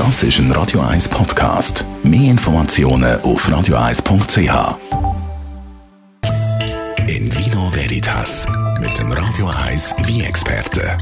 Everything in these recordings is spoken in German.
Das ist ein Radio 1 Podcast. Mehr Informationen auf radio1.ch. In Vino Veritas mit dem Radio 1 wie experte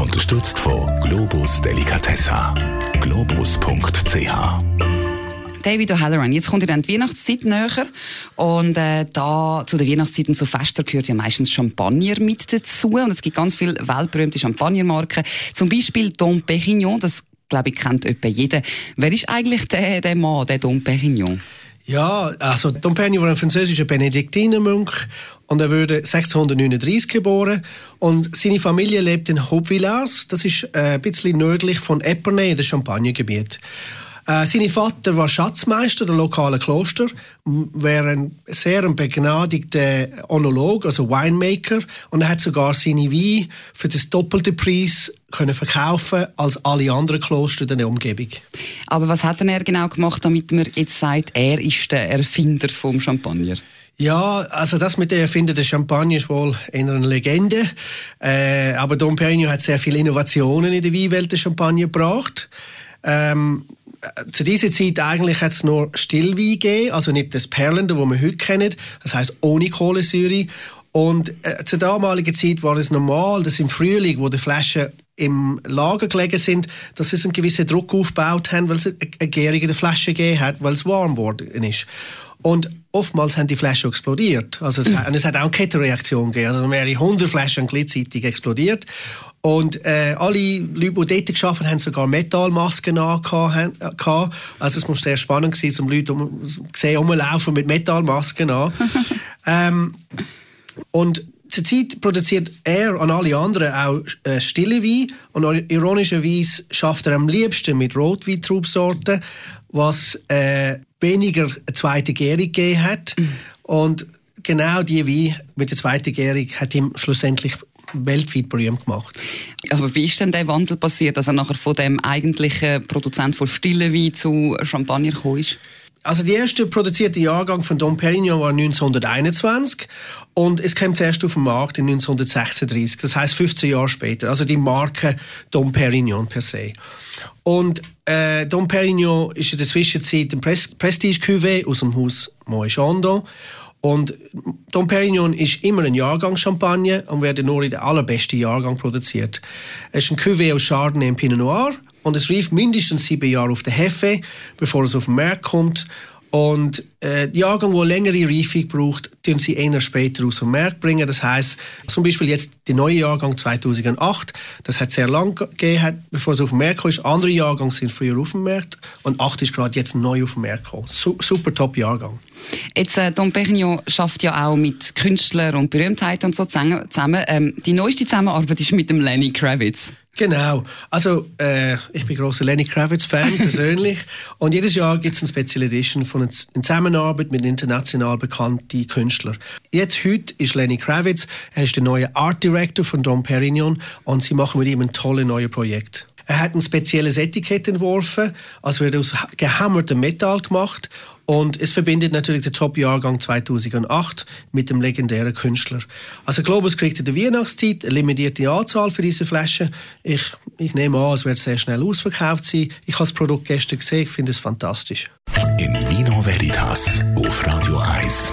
Unterstützt von Globus Delicatessa. Globus.ch David O'Halloran, jetzt kommt ja dann die Weihnachtszeit näher und äh, da zu der Weihnachtszeit und zu Fester gehört ja meistens Champagner mit dazu und es gibt ganz viele weltberühmte Champagnermarken, zum Beispiel Dom Pérignon, das glaube ich kennt etwa jeder. Wer ist eigentlich der, der Mann, der Dom Pérignon? Ja, also Dom Pérignon war ein französischer Benediktinermönch und er wurde 1639 geboren und seine Familie lebt in Hauptvillars, das ist äh, ein bisschen nördlich von Epernay, dem Champagnergebiet. Äh, sein Vater war Schatzmeister der lokalen Kloster, wäre ein sehr ein begnadigter Onolog, also Winemaker, und er hat sogar seine Weine für das doppelte Preis können verkaufen als alle anderen Kloster in der Umgebung. Aber was hat denn er genau gemacht, damit man jetzt sagt, er ist der Erfinder vom Champagner? Ja, also das mit der Erfinder des Champagner ist wohl eher eine Legende. Äh, aber Dom Perignon hat sehr viele Innovationen in der Weinwelt des Champagner gebracht. Ähm, zu dieser Zeit eigentlich hat es nur Stillwein gegeben, also nicht das Perlende, wo wir heute kennen, das heißt ohne Kohlensäure. Und äh, zur damaligen Zeit war es normal, dass im Frühling, wo die Flaschen im Lager gelegen sind, dass sie einen gewissen Druck aufgebaut haben, weil es eine Gärung in der Flasche gegeben hat, weil es warm geworden ist. Und oftmals haben die Flaschen explodiert. Also es, mhm. es hat auch eine Kettenreaktion gegeben. Also mehrere hundert Flaschen gleichzeitig explodiert. Und äh, alle Leute, die dort gearbeitet haben, haben sogar Metallmasken angehabt. Also es muss sehr spannend sein, um Leute um, sehen, rumlaufen mit Metallmasken an. ähm, und zurzeit produziert er und alle anderen auch äh, stille Wein. Und ironischerweise schafft er am liebsten mit Rotweintrubsorten, was äh, weniger eine zweite Gärung gegeben hat. Mhm. Und genau die Wein mit der zweiten Gärung hat ihm schlussendlich weltweit berühmt gemacht. Aber wie ist denn der Wandel passiert, dass er nachher von dem eigentlichen Produzent von stillen Wein zu Champagner gekommen ist? Also der erste produzierte Jahrgang von Dom Perignon war 1921 und es kam zuerst auf den Markt in 1936, das heißt 15 Jahre später. Also die Marke Dom Perignon per se. Und äh, Dom Perignon ist in der Zwischenzeit ein Prestige Cuvée aus dem Haus Moët Chandon und Dom Perignon ist immer ein Jahrgang Champagner und wird nur in der allerbesten Jahrgang produziert. Es ist ein Cuvée aus Chardonnay und Pinot Noir und es rief mindestens sieben Jahre auf der Hefe, bevor es auf den Markt kommt. Und äh, die Jahrgang, die längere Reifung braucht, tun sie eher später aus dem Markt bringen. Das heißt, zum Beispiel jetzt der neue Jahrgang 2008, das hat sehr lang gegeben, bevor es auf den Markt ist. Andere Jahrgänge sind früher auf dem Markt und 8 ist gerade jetzt neu auf den Markt gekommen. Su super top Jahrgang. Jetzt, äh, Dom Perignon schafft ja auch mit Künstlern und Berühmtheiten und so zusammen. Ähm, die neueste Zusammenarbeit ist mit dem Lenny Kravitz. Genau. Also, äh, ich bin großer Lenny Kravitz-Fan persönlich. Und jedes Jahr gibt es eine Special Edition von einer Zusammenarbeit mit international bekannten Künstlern. Jetzt, heute ist Lenny Kravitz, er ist der neue Art Director von Dom Perignon und sie machen mit ihm ein tolles neues Projekt. Er hat ein spezielles Etikett entworfen, also wird aus gehämmertem Metall gemacht und es verbindet natürlich den Top-Jahrgang 2008 mit dem legendären Künstler. Also Globus kriegt in der Weihnachtszeit eine limitierte Anzahl für diese Flaschen. Ich, ich nehme an, es wird sehr schnell ausverkauft sein. Ich habe das Produkt gestern gesehen, ich finde es fantastisch. In Vino Veritas auf Radio 1.